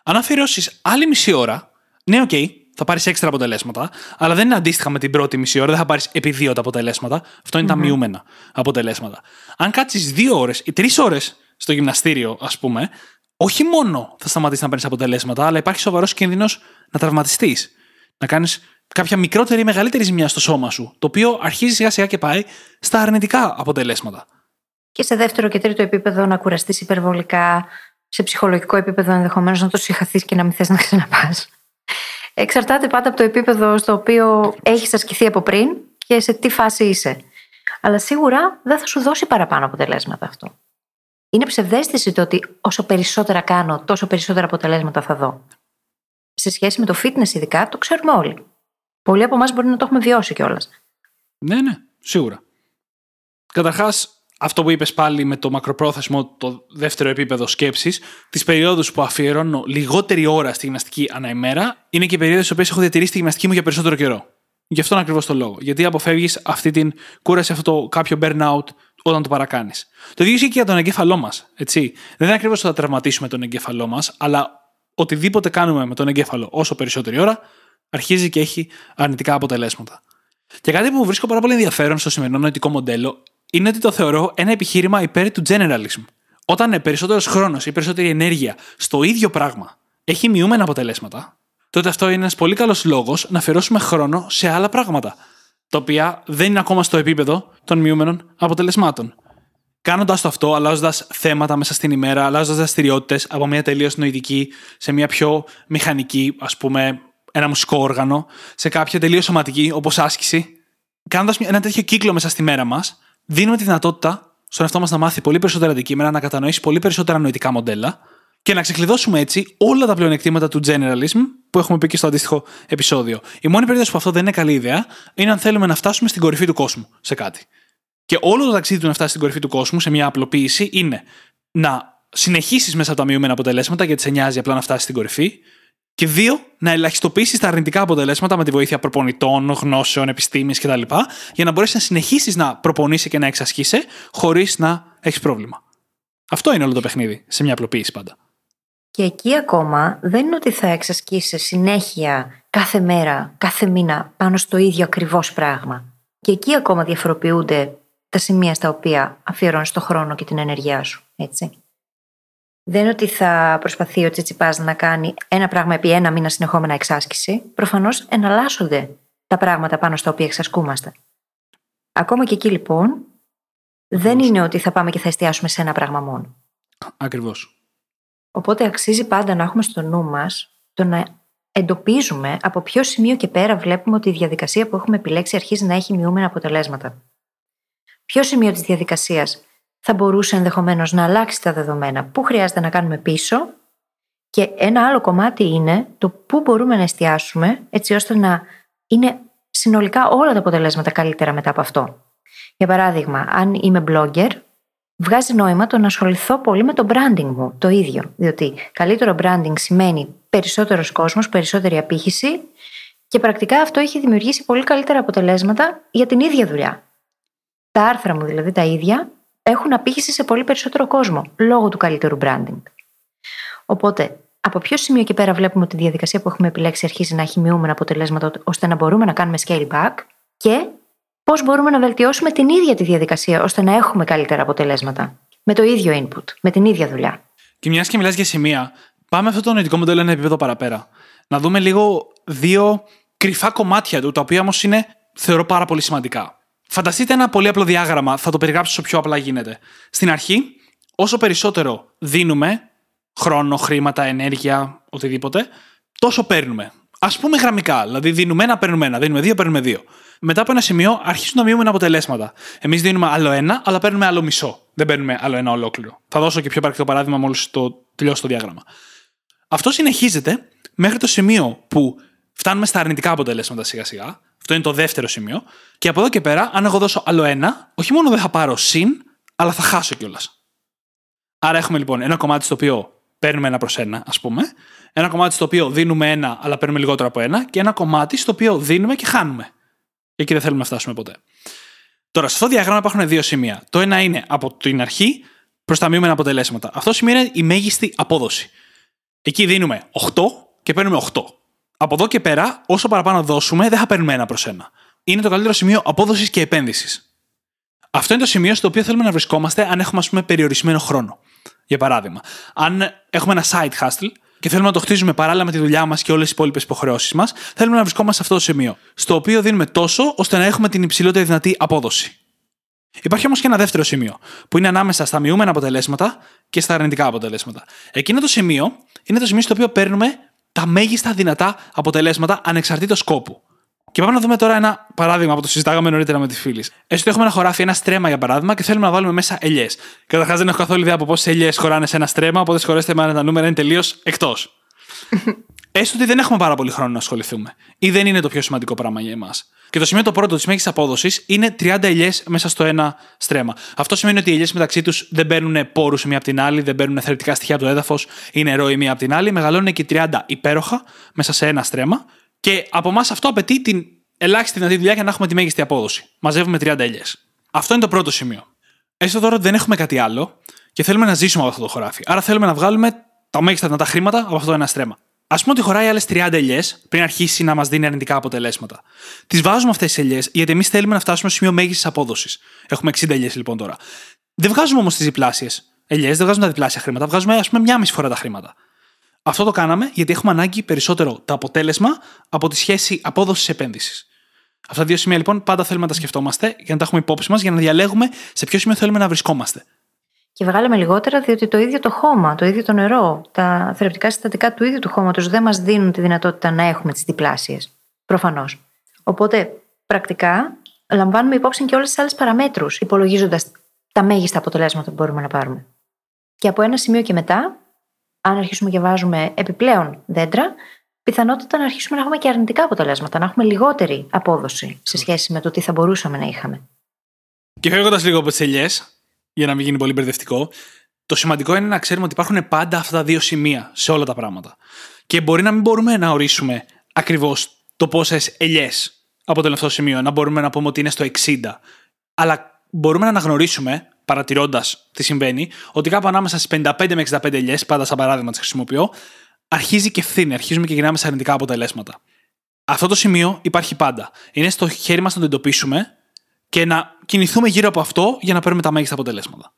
S2: Αν αφιερώσεις άλλη μισή ώρα, ναι, ok, okay, θα πάρεις έξτρα αποτελέσματα, αλλά δεν είναι αντίστοιχα με την πρώτη μισή ώρα, δεν θα πάρεις επί δύο τα αποτελέσματα. Αυτό τα μειούμενα αποτελέσματα. Αν κάτσεις δύο ώρες ή τρεις ώρες στο γυμναστήριο, ας πούμε, όχι μόνο θα σταματήσεις να παίρνεις αποτελέσματα, αλλά υπάρχει σοβαρός κίνδυνος να τραυματιστείς. Να κάνεις κάποια μικρότερη ή μεγαλύτερη ζημιά στο σώμα σου, το οποίο αρχίζει σιγά σιγά και πάει στα αρνητικά αποτελέσματα.
S3: Και σε δεύτερο και τρίτο επίπεδο να κουραστείς υπερβολικά, σε ψυχολογικό επίπεδο ενδεχομένως να το συγχαθείς και να μην θες να ξαναπάς. Εξαρτάται πάντα από το επίπεδο στο οποίο έχεις ασκηθεί από πριν και σε τι φάση είσαι. Αλλά σίγουρα δεν θα σου δώσει παραπάνω αποτελέσματα αυτό. Είναι ψευδέστηση το ότι όσο περισσότερα κάνω, τόσο περισσότερα αποτελέσματα θα δω. Σε σχέση με το fitness, ειδικά, το ξέρουμε όλοι. Πολλοί από εμάς μπορεί να το έχουμε βιώσει κιόλας.
S2: Ναι, ναι, σίγουρα. Καταρχάς, αυτό που είπες πάλι με το μακροπρόθεσμο, το δεύτερο επίπεδο σκέψης, τις περιόδους που αφιερώνω λιγότερη ώρα στη γυμναστική ανά ημέρα, είναι και οι περιόδου στις οποίες έχω διατηρήσει τη γυμναστική μου για περισσότερο καιρό. Γι' αυτόν ακριβώς το λόγο. Γιατί αποφεύγεις αυτή την κούραση, αυτό το κάποιο burnout όταν το παρακάνεις. Το ίδιο ισχύει και για τον εγκέφαλό μας. Δεν είναι ακριβώς ότι θα τραυματίσουμε τον εγκέφαλό μας, αλλά οτιδήποτε κάνουμε με τον εγκέφαλο όσο περισσότερη ώρα, αρχίζει και έχει αρνητικά αποτελέσματα. Και κάτι που βρίσκω πάρα πολύ ενδιαφέρον στο σημερινό νοητικό μοντέλο είναι ότι το θεωρώ ένα επιχείρημα υπέρ του generalism. Όταν περισσότερος χρόνος ή περισσότερη ενέργεια στο ίδιο πράγμα έχει μειούμενα αποτελέσματα, τότε αυτό είναι ένας πολύ καλός λόγος να αφιερώσουμε χρόνο σε άλλα πράγματα, τα οποία δεν είναι ακόμα στο επίπεδο των μειούμενων αποτελεσμάτων. Κάνοντας το αυτό, αλλάζοντας θέματα μέσα στην ημέρα, αλλάζοντας δραστηριότητες από μια τελείως νοητική σε μια πιο μηχανική, ας πούμε, ένα μουσικό όργανο, σε κάποια τελείως σωματική, όπως άσκηση, κάνοντας ένα τέτοιο κύκλο μέσα στη μέρα μας, δίνουμε τη δυνατότητα στον εαυτό μας να μάθει πολύ περισσότερα αντικείμενα, να κατανοήσει πολύ περισσότερα νοητικά μοντέλα και να ξεκλειδώσουμε έτσι όλα τα πλεονεκτήματα του generalism που έχουμε πει και στο αντίστοιχο επεισόδιο. Η μόνη περίπτωση που αυτό δεν είναι καλή ιδέα είναι αν θέλουμε να φτάσουμε στην κορυφή του κόσμου σε κάτι. Και όλο το ταξίδι του να φτάσει στην κορυφή του κόσμου σε μια απλοποίηση είναι να συνεχίσεις μέσα από τα μειωμένα αποτελέσματα γιατί σε νοιάζει απλά να φτάσεις στην κορυφή, και δύο, να ελαχιστοποιήσεις τα αρνητικά αποτελέσματα με τη βοήθεια προπονητών, γνώσεων, επιστήμης κτλ. για να μπορέσεις να συνεχίσεις να προπονείσαι και να εξασκείσαι χωρίς να έχεις πρόβλημα. Αυτό είναι όλο το παιχνίδι, σε μια απλοποίηση πάντα.
S3: Και εκεί ακόμα δεν είναι ότι θα εξασκήσεις συνέχεια κάθε μέρα, κάθε μήνα πάνω στο ίδιο ακριβώς πράγμα. Και εκεί ακόμα διαφοροποιούνται τα σημεία στα οποία αφιερώνεις το χρόνο και την ενέργειά σου. Έτσι. Δεν είναι ότι θα προσπαθεί ο Τσιτσιπάς να κάνει ένα πράγμα επί ένα μήνα συνεχόμενα εξάσκηση. Προφανώς εναλλάσσονται τα πράγματα πάνω στα οποία εξασκούμαστε. Ακόμα και εκεί λοιπόν, δεν είναι ότι θα πάμε και θα εστιάσουμε σε ένα πράγμα μόνο.
S2: Ακριβώς.
S3: Οπότε αξίζει πάντα να έχουμε στο νου μας το να εντοπίζουμε από ποιο σημείο και πέρα βλέπουμε ότι η διαδικασία που έχουμε επιλέξει αρχίζει να έχει μειούμενα αποτελέσματα. Ποιο σημείο της διαδικασίας θα μπορούσε ενδεχομένως να αλλάξει τα δεδομένα. Πού χρειάζεται να κάνουμε πίσω. Και ένα άλλο κομμάτι είναι το πού μπορούμε να εστιάσουμε έτσι ώστε να είναι συνολικά όλα τα αποτελέσματα καλύτερα μετά από αυτό. Για παράδειγμα, αν είμαι blogger, βγάζει νόημα το να ασχοληθώ πολύ με το branding μου το ίδιο. Διότι καλύτερο branding σημαίνει περισσότερος κόσμος, περισσότερη απήχηση και πρακτικά αυτό έχει δημιουργήσει πολύ καλύτερα αποτελέσματα για την ίδια δουλειά. Τα άρθρα μου δηλαδή τα ίδια έχουν απήχηση σε πολύ περισσότερο κόσμο λόγω του καλύτερου branding. Οπότε, από ποιο σημείο και πέρα βλέπουμε ότι η διαδικασία που έχουμε επιλέξει αρχίζει να έχει μειούμενα αποτελέσματα ώστε να μπορούμε να κάνουμε scale back και πώς μπορούμε να βελτιώσουμε την ίδια τη διαδικασία ώστε να έχουμε καλύτερα αποτελέσματα. Με το ίδιο input, με την ίδια δουλειά.
S2: Και μιας και μιλάς για σημεία, πάμε αυτό το νοητικό μοντέλο ένα επίπεδο παραπέρα. Να δούμε λίγο δύο κρυφά κομμάτια του, τα οποία όμως είναι, θεωρώ, πάρα πολύ σημαντικά. Φανταστείτε ένα πολύ απλό διάγραμμα, θα το περιγράψω όσο πιο απλά γίνεται. Στην αρχή, όσο περισσότερο δίνουμε χρόνο, χρήματα, ενέργεια, οτιδήποτε, τόσο παίρνουμε. Α πούμε γραμμικά, δηλαδή δίνουμε ένα, παίρνουμε ένα, δίνουμε δύο, παίρνουμε δύο. Μετά από ένα σημείο αρχίζουν να μειώνουν αποτελέσματα. Εμείς δίνουμε άλλο ένα, αλλά παίρνουμε άλλο μισό. Δεν παίρνουμε άλλο ένα ολόκληρο. Θα δώσω και πιο πρακτικό παράδειγμα μόλις το τελειώσω το διάγραμμα. Αυτό συνεχίζεται μέχρι το σημείο που φτάνουμε στα αρνητικά αποτελέσματα σιγά σιγά αυτό είναι το δεύτερο σημείο. Και από εδώ και πέρα, αν εγώ δώσω άλλο ένα, όχι μόνο δεν θα πάρω συν, αλλά θα χάσω κιόλας. Άρα έχουμε λοιπόν ένα κομμάτι στο οποίο παίρνουμε ένα προς ένα, ας πούμε. Ένα κομμάτι στο οποίο δίνουμε ένα, αλλά παίρνουμε λιγότερο από ένα. Και ένα κομμάτι στο οποίο δίνουμε και χάνουμε. Εκεί δεν θέλουμε να φτάσουμε ποτέ. Τώρα, σε αυτό το διάγραμμα υπάρχουν δύο σημεία. Το ένα είναι από την αρχή προ τα μειούμενα αποτελέσματα. Αυτό σημαίνει είναι η μέγιστη απόδοση. Εκεί δίνουμε 8 και παίρνουμε 8. Από εδώ και πέρα, όσο παραπάνω δώσουμε, δεν θα παίρνουμε ένα προς ένα. Είναι το καλύτερο σημείο απόδοσης και επένδυσης. Αυτό είναι το σημείο στο οποίο θέλουμε να βρισκόμαστε αν έχουμε, ας πούμε, περιορισμένο χρόνο. Για παράδειγμα, αν έχουμε ένα side hustle και θέλουμε να το χτίζουμε παράλληλα με τη δουλειά μας και όλες τι υπόλοιπες υποχρεώσεις μας, θέλουμε να βρισκόμαστε σε αυτό το σημείο. Στο οποίο δίνουμε τόσο ώστε να έχουμε την υψηλότερη δυνατή απόδοση. Υπάρχει όμως και ένα δεύτερο σημείο, που είναι ανάμεσα στα μειούμενα αποτελέσματα και στα αρνητικά αποτελέσματα. Εκείνο το σημείο είναι το σημείο στο οποίο παίρνουμε τα μέγιστα δυνατά αποτελέσματα ανεξαρτήτως σκόπου. Και πάμε να δούμε τώρα ένα παράδειγμα που το συζητάγαμε νωρίτερα με τη φίλη. Έστω έχουμε ένα χωράφι, ένα στρέμα για παράδειγμα, και θέλουμε να βάλουμε μέσα ελιές. Καταρχάς δεν έχω καθόλου ιδέα από πόσε ελιές χωράνε σε ένα στρέμα, οπότε συγχωρέστε με αν τα νούμερα είναι τελείως εκτός. Έστω ότι δεν έχουμε πάρα πολύ χρόνο να ασχοληθούμε. Ή δεν είναι το πιο σημαντικό πράγμα για εμάς. Και το σημείο το πρώτο της μέγιστης απόδοσης είναι 30 ελιές μέσα στο ένα στρέμα. Αυτό σημαίνει ότι οι ελιές μεταξύ τους δεν παίρνουν πόρους μία από την άλλη, δεν παίρνουν θερετικά στοιχεία από το έδαφος ή νερό η μία από την άλλη. Μεγαλώνουν και 30 υπέροχα μέσα σε ένα στρέμα. Και από εμάς αυτό απαιτεί την ελάχιστη δυνατή δουλειά για να έχουμε τη μέγιστη απόδοση. Μαζεύουμε 30 ελιές. Αυτό είναι το πρώτο σημείο. Έστω τώρα ότι δεν έχουμε κάτι άλλο και θέλουμε να ζήσουμε από αυτό το χωράφι. Άρα θέλουμε να βγάλουμε τα μέγιστα δυνατά χρήματα από αυτό το ένα στρέμα. Α πούμε ότι χωράει άλλες 30 ελιές πριν αρχίσει να μας δίνει αρνητικά αποτελέσματα. Τις βάζουμε αυτές τις ελιές γιατί εμείς θέλουμε να φτάσουμε στο σημείο μέγιστης απόδοσης. Έχουμε 60 ελιές λοιπόν τώρα. Δεν βγάζουμε όμως τις διπλάσιες ελιές, δεν βγάζουμε τα διπλάσια χρήματα, βγάζουμε ας πούμε μια μισή φορά τα χρήματα. Αυτό το κάναμε γιατί έχουμε ανάγκη περισσότερο το αποτέλεσμα από τη σχέση απόδοση-επένδυση. Αυτά τα δύο σημεία λοιπόν πάντα θέλουμε να τα σκεφτόμαστε για να τα έχουμε υπόψη μας για να διαλέγουμε σε ποιο σημείο θέλουμε να βρισκόμαστε.
S3: Και βγάλαμε λιγότερα διότι το ίδιο το χώμα, το ίδιο το νερό, τα θρεπτικά συστατικά του ίδιου του χώματος δεν μας δίνουν τη δυνατότητα να έχουμε τις διπλάσιες. Προφανώς. Οπότε πρακτικά λαμβάνουμε υπόψη και όλες τις άλλες παραμέτρους, υπολογίζοντας τα μέγιστα αποτελέσματα που μπορούμε να πάρουμε. Και από ένα σημείο και μετά, αν αρχίσουμε και βάζουμε επιπλέον δέντρα, πιθανότητα να αρχίσουμε να έχουμε και αρνητικά αποτελέσματα, να έχουμε λιγότερη απόδοση σε σχέση με το τι θα μπορούσαμε να είχαμε.
S2: Και φεύγοντας λίγο από τις ελιές, για να μην γίνει πολύ μπερδευτικό, το σημαντικό είναι να ξέρουμε ότι υπάρχουν πάντα αυτά τα δύο σημεία σε όλα τα πράγματα. Και μπορεί να μην μπορούμε να ορίσουμε ακριβώς το πόσες ελιές αποτελούν αυτό το σημείο, να μπορούμε να πούμε ότι είναι στο 60. Αλλά μπορούμε να αναγνωρίσουμε, παρατηρώντας τι συμβαίνει, ότι κάπου ανάμεσα στις 55 με 65 ελιές, πάντα σαν παράδειγμα τις χρησιμοποιώ, αρχίζει και ευθύνη, αρχίζουμε και γυρνάμε σε αρνητικά αποτελέσματα. Αυτό το σημείο υπάρχει πάντα. Είναι στο χέρι μας να το εντοπίσουμε και να κινηθούμε γύρω από αυτό για να παίρνουμε τα μέγιστα αποτελέσματα.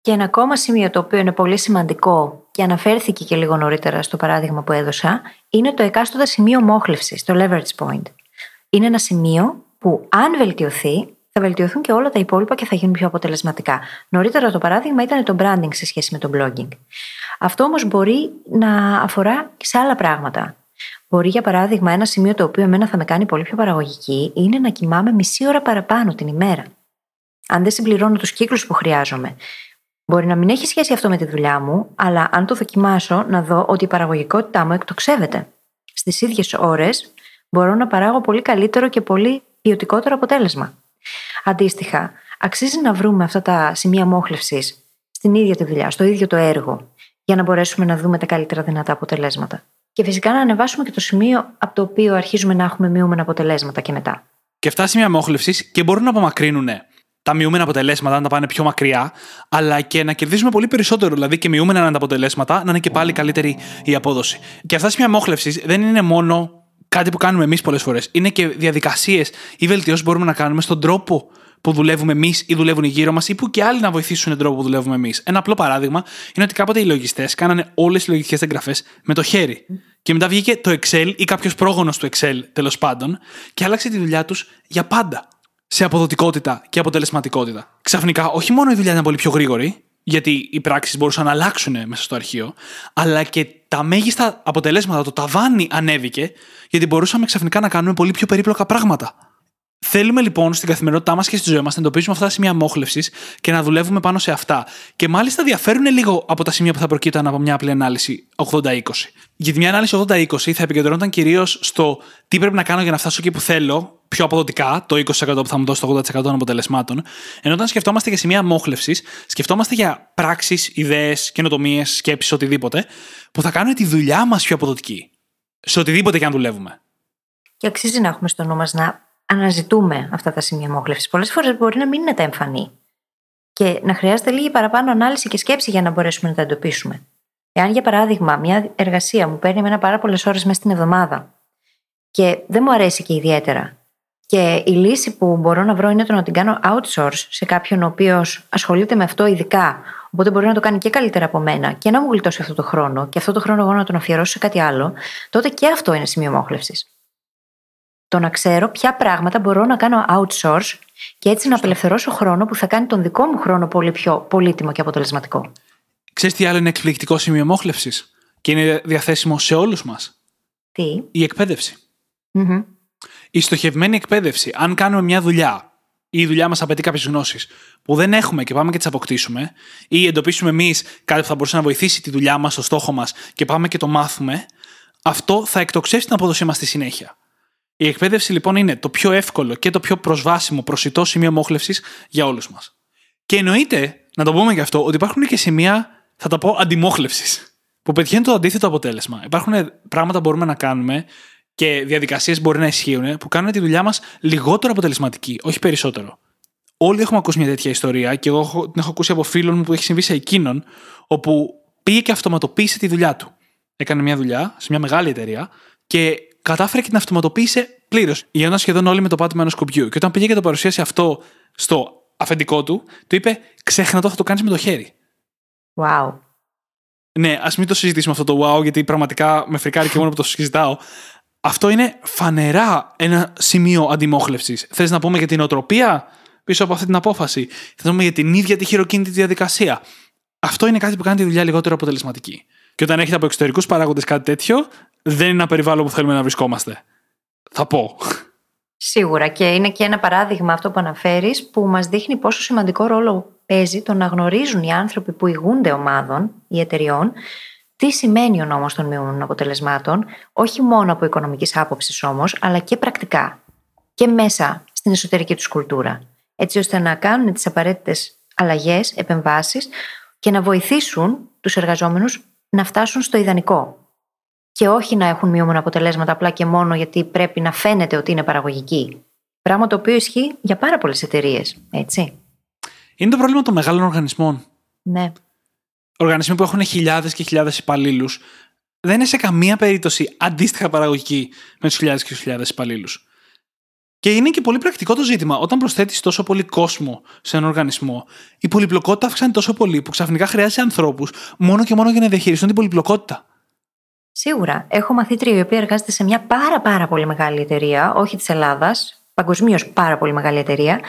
S3: Και ένα ακόμα σημείο το οποίο είναι πολύ σημαντικό και αναφέρθηκε και λίγο νωρίτερα στο παράδειγμα που έδωσα, είναι το εκάστοτε σημείο μόχλευσης, το leverage point. Είναι ένα σημείο που, αν βελτιωθεί, θα βελτιωθούν και όλα τα υπόλοιπα και θα γίνουν πιο αποτελεσματικά. Νωρίτερα το παράδειγμα ήταν το branding σε σχέση με το blogging. Αυτό όμως μπορεί να αφορά και σε άλλα πράγματα. Μπορεί, για παράδειγμα, ένα σημείο το οποίο εμένα θα με κάνει πολύ πιο παραγωγική είναι να κοιμάμαι μισή ώρα παραπάνω την ημέρα. Αν δεν συμπληρώνω τους κύκλους που χρειάζομαι. Μπορεί να μην έχει σχέση αυτό με τη δουλειά μου, αλλά αν το δοκιμάσω, να δω ότι η παραγωγικότητά μου εκτοξεύεται. Στις ίδιες ώρες μπορώ να παράγω πολύ καλύτερο και πολύ ποιοτικότερο αποτέλεσμα. Αντίστοιχα, αξίζει να βρούμε αυτά τα σημεία μόχλευσης στην ίδια τη δουλειά, στο ίδιο το έργο, για να μπορέσουμε να δούμε τα καλύτερα δυνατά αποτελέσματα. Και φυσικά να ανεβάσουμε και το σημείο από το οποίο αρχίζουμε να έχουμε μειούμενα αποτελέσματα και μετά.
S2: Και αυτά σημεία μόχλευσης και μπορούν να απομακρύνουν τα μειούμενα αποτελέσματα, να τα πάνε πιο μακριά, αλλά και να κερδίσουμε πολύ περισσότερο. Δηλαδή και μειούμενα να είναι τα αποτελέσματα, να είναι και πάλι καλύτερη η απόδοση. Και αυτά σημεία μόχλευσης δεν είναι μόνο κάτι που κάνουμε εμείς πολλές φορές. Είναι και διαδικασίες ή βελτιώσεις που μπορούμε να κάνουμε στον τρόπο που δουλεύουμε εμείς ή δουλεύουν γύρω μας ή που και άλλοι να βοηθήσουν τον τρόπο που δουλεύουμε εμείς. Ένα απλό παράδειγμα είναι ότι κάποτε οι λογιστές κάνανε όλες τις λογιστικές εγγραφές με το χέρι. Και μετά βγήκε το Excel ή κάποιος πρόγονος του Excel τέλος πάντων και άλλαξε τη δουλειά τους για πάντα. Σε αποδοτικότητα και αποτελεσματικότητα. Ξαφνικά, όχι μόνο η δουλειά ήταν πολύ πιο γρήγορη, γιατί οι πράξεις μπορούσαν να αλλάξουν μέσα στο αρχείο, αλλά και τα μέγιστα αποτελέσματα, το ταβάνι ανέβηκε, γιατί μπορούσαμε ξαφνικά να κάνουμε πολύ πιο περίπλοκα πράγματα. Θέλουμε λοιπόν στην καθημερινότητά μας και στη ζωή μας να εντοπίσουμε αυτά τα σημεία μόχλευση και να δουλεύουμε πάνω σε αυτά. Και μάλιστα διαφέρουν λίγο από τα σημεία που θα προκύπτουν από μια απλή ανάλυση 80-20. Γιατί μια ανάλυση 80-20 θα επικεντρωνόταν κυρίως στο τι πρέπει να κάνω για να φτάσω εκεί που θέλω, πιο αποδοτικά, το 20% που θα μου δώσει το 80% των αποτελεσμάτων. Ενώ όταν σκεφτόμαστε για σημεία μόχλευση, σκεφτόμαστε για πράξεις, ιδέες, καινοτομίες, σκέψεις, οτιδήποτε, που θα κάνουν τη δουλειά μας πιο αποδοτική. Σε οτιδήποτε και αν δουλεύουμε.
S3: Και αξίζει να έχουμε στο νου μας να αναζητούμε αυτά τα σημεία μόχλευσης. Πολλές φορές μπορεί να μην είναι τα εμφανή. Και να χρειάζεται λίγη παραπάνω ανάλυση και σκέψη για να μπορέσουμε να τα εντοπίσουμε. Εάν, για παράδειγμα, μια εργασία μου παίρνει εμένα πάρα πολλές ώρες μέσα στην εβδομάδα και δεν μου αρέσει και ιδιαίτερα, και η λύση που μπορώ να βρω είναι το να την κάνω outsource σε κάποιον ο οποίος ασχολείται με αυτό ειδικά, οπότε μπορεί να το κάνει και καλύτερα από μένα και να μου γλιτώσει αυτό το χρόνο και αυτό το χρόνο εγώ να τον αφιερώσω σε κάτι άλλο, τότε και αυτό είναι σημείο μόχλευσης. Το να ξέρω ποια πράγματα μπορώ να κάνω outsource και έτσι να απελευθερώσω χρόνο που θα κάνει τον δικό μου χρόνο πολύ πιο πολύτιμο και αποτελεσματικό.
S2: Ξέρεις τι άλλο είναι εκπληκτικό σημείο μόχλευσης και είναι διαθέσιμο σε όλους μας;
S3: Τι;
S2: Η εκπαίδευση. Η στοχευμένη εκπαίδευση, αν κάνουμε μια δουλειά ή η δουλειά μας απαιτεί κάποιες γνώσεις που δεν έχουμε και πάμε και τις αποκτήσουμε, ή εντοπίσουμε εμείς κάτι που θα μπορούσε να βοηθήσει τη δουλειά μας, το στόχο μας και πάμε και το μάθουμε, αυτό θα εκτοξεύσει την απόδοσή μας στη συνέχεια. Η εκπαίδευση λοιπόν είναι το πιο εύκολο και το πιο προσβάσιμο προσιτό σημείο μόχλευσης για όλους μας. Και εννοείται, να το πούμε και αυτό, ότι υπάρχουν και σημεία, θα τα πω, αντιμόχλευσης. Που πετυχαίνουν το αντίθετο αποτέλεσμα. Υπάρχουν πράγματα που μπορούμε να κάνουμε και διαδικασίες μπορεί να ισχύουν που κάνουν τη δουλειά μας λιγότερο αποτελεσματική, όχι περισσότερο. Όλοι έχουμε ακούσει μια τέτοια ιστορία και εγώ την έχω ακούσει από φίλων μου που έχει συμβεί σε εκείνον, όπου πήγε και αυτοματοποίησε τη δουλειά του. Έκανε μια δουλειά σε μια μεγάλη εταιρεία και κατάφερε και την αυτοματοποίησε πλήρως. Γίνοντα σχεδόν όλοι με το πάτημα ενός κουμπιού. Και όταν πήγε και το παρουσίασε αυτό στο αφεντικό του, του είπε: Ξέχνα το, θα το κάνεις με το χέρι.
S3: Wow.
S2: Ναι, ας μην το συζητήσουμε αυτό το wow, γιατί πραγματικά με φρικάρει και μόνο που το συζητάω. Αυτό είναι φανερά ένα σημείο αντιμόχλευσης. Θες να πούμε για την οτροπία πίσω από αυτή την απόφαση; Θες να πούμε για την ίδια τη χειροκίνητη διαδικασία; Αυτό είναι κάτι που κάνει τη δουλειά λιγότερο αποτελεσματική. Και όταν έχετε από εξωτερικούς παράγοντες κάτι τέτοιο, δεν είναι ένα περιβάλλον που θέλουμε να βρισκόμαστε. Θα πω.
S3: Σίγουρα. Και είναι και ένα παράδειγμα αυτό που αναφέρεις που μας δείχνει πόσο σημαντικό ρόλο παίζει το να γνωρίζουν οι άνθρωποι που ηγούνται ομάδων ή εταιριών τι σημαίνει ο νόμος των μειωμένων αποτελεσμάτων, όχι μόνο από οικονομικής άποψης όμως, αλλά και πρακτικά. Και μέσα στην εσωτερική τους κουλτούρα. Έτσι ώστε να κάνουν τις απαραίτητες αλλαγές, επεμβάσεις και να βοηθήσουν τους εργαζόμενους να φτάσουν στο ιδανικό. Και όχι να έχουν μειωμένα αποτελέσματα απλά και μόνο γιατί πρέπει να φαίνεται ότι είναι παραγωγική. Πράγμα το οποίο ισχύει για πάρα πολλές εταιρείες, έτσι.
S2: Είναι το πρόβλημα των μεγάλων οργανισμών.
S3: Ναι
S2: οργανισμοί που έχουν χιλιάδες και χιλιάδες υπαλλήλους δεν είναι σε καμία περίπτωση αντίστοιχα παραγωγικοί με τους χιλιάδες και τους χιλιάδες υπαλλήλους. Και είναι και πολύ πρακτικό το ζήτημα. Όταν προσθέτεις τόσο πολύ κόσμο σε έναν οργανισμό, η πολυπλοκότητα αυξάνει τόσο πολύ που ξαφνικά χρειάζεται ανθρώπους μόνο και μόνο για να διαχειριστούν την πολυπλοκότητα.
S3: Σίγουρα. Έχω μαθήτρια η οποία εργάζεται σε μια πάρα πάρα πολύ μεγάλη εταιρεία, όχι της Ελλάδας, παγκοσμίως πάρα πολύ μεγάλη εταιρεία,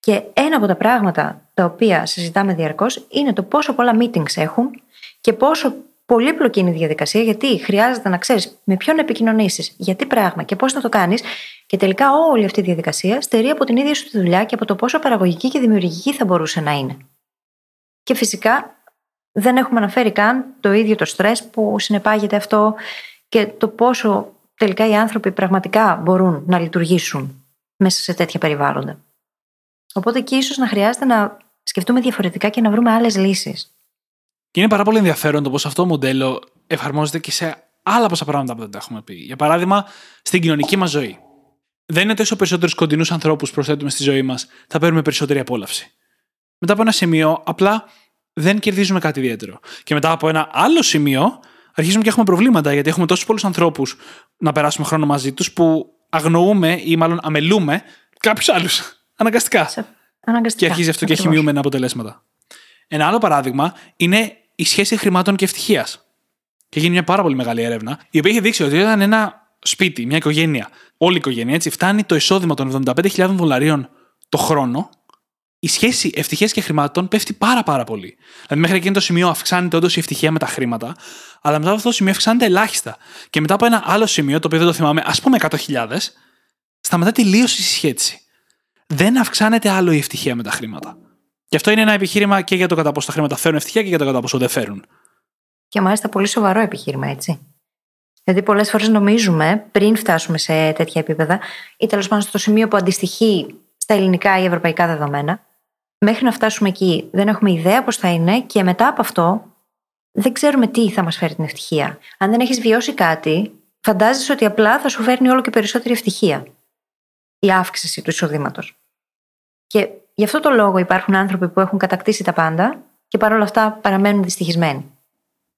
S3: και ένα από τα πράγματα τα οποία συζητάμε διαρκώς είναι το πόσο πολλά meetings έχουν και πόσο πολύπλοκη είναι η διαδικασία, γιατί χρειάζεται να ξέρεις με ποιον επικοινωνήσεις, γιατί πράγμα και πώς να το κάνεις. Και τελικά όλη αυτή η διαδικασία στερεί από την ίδια σου τη δουλειά και από το πόσο παραγωγική και δημιουργική θα μπορούσε να είναι. Και φυσικά δεν έχουμε αναφέρει καν το ίδιο το στρες που συνεπάγεται αυτό και το πόσο τελικά οι άνθρωποι πραγματικά μπορούν να λειτουργήσουν μέσα σε τέτοια περιβάλλοντα. Οπότε εκεί ίσως να χρειάζεται να σκεφτούμε διαφορετικά και να βρούμε άλλες λύσεις.
S2: Και είναι πάρα πολύ ενδιαφέρον το πώς αυτό το μοντέλο εφαρμόζεται και σε άλλα πόσα πράγματα που δεν τα έχουμε πει. Για παράδειγμα, στην κοινωνική μας ζωή. Δεν είναι τόσο περισσότερους κοντινούς ανθρώπους προσθέτουμε στη ζωή μας, θα παίρνουμε περισσότερη απόλαυση. Μετά από ένα σημείο, απλά δεν κερδίζουμε κάτι ιδιαίτερο. Και μετά από ένα άλλο σημείο, αρχίζουμε και έχουμε προβλήματα, γιατί έχουμε τόσους πολλούς ανθρώπους να περάσουμε χρόνο μαζί τους που αγνοούμε ή μάλλον αμελούμε κάποιους άλλους. Αναγκαστικά.
S3: Αναγκαστικά.
S2: Και αρχίζει αυτό και έχει μειωμένα αποτελέσματα. Ένα άλλο παράδειγμα είναι η σχέση χρημάτων και ευτυχίας. Και γίνει μια πάρα πολύ μεγάλη έρευνα, η οποία έχει δείξει ότι όταν ένα σπίτι, μια οικογένεια, όλη η οικογένεια έτσι, φτάνει το εισόδημα των 75.000 δολαρίων το χρόνο, η σχέση ευτυχίας και χρημάτων πέφτει πάρα πάρα πολύ. Δηλαδή, μέχρι εκείνο το σημείο αυξάνεται όντως η ευτυχία με τα χρήματα, αλλά μετά από αυτό το σημείο αυξάνεται ελάχιστα. Και μετά από ένα άλλο σημείο, το οποίο δεν το θυμάμαι, ας πούμε 100.000, σταματά τελείω η συσχέτιση δεν αυξάνεται άλλο η ευτυχία με τα χρήματα. Και αυτό είναι ένα επιχείρημα και για το κατά πόσο τα χρήματα φέρουν ευτυχία και για το κατά πόσο δεν φέρουν.
S3: Και μάλιστα πολύ σοβαρό επιχείρημα, έτσι. Γιατί πολλές φορές νομίζουμε, πριν φτάσουμε σε τέτοια επίπεδα, ή τέλος πάντων στο σημείο που αντιστοιχεί στα ελληνικά ή ευρωπαϊκά δεδομένα, μέχρι να φτάσουμε εκεί δεν έχουμε ιδέα πώς θα είναι και μετά από αυτό δεν ξέρουμε τι θα μας φέρει την ευτυχία. Αν δεν έχεις βιώσει κάτι, φαντάζεσαι ότι απλά θα σου φέρνει όλο και περισσότερη ευτυχία. η αύξηση του εισοδήματος. Και γι' αυτό το λόγο υπάρχουν άνθρωποι που έχουν κατακτήσει τα πάντα και παρόλα αυτά παραμένουν δυστυχισμένοι.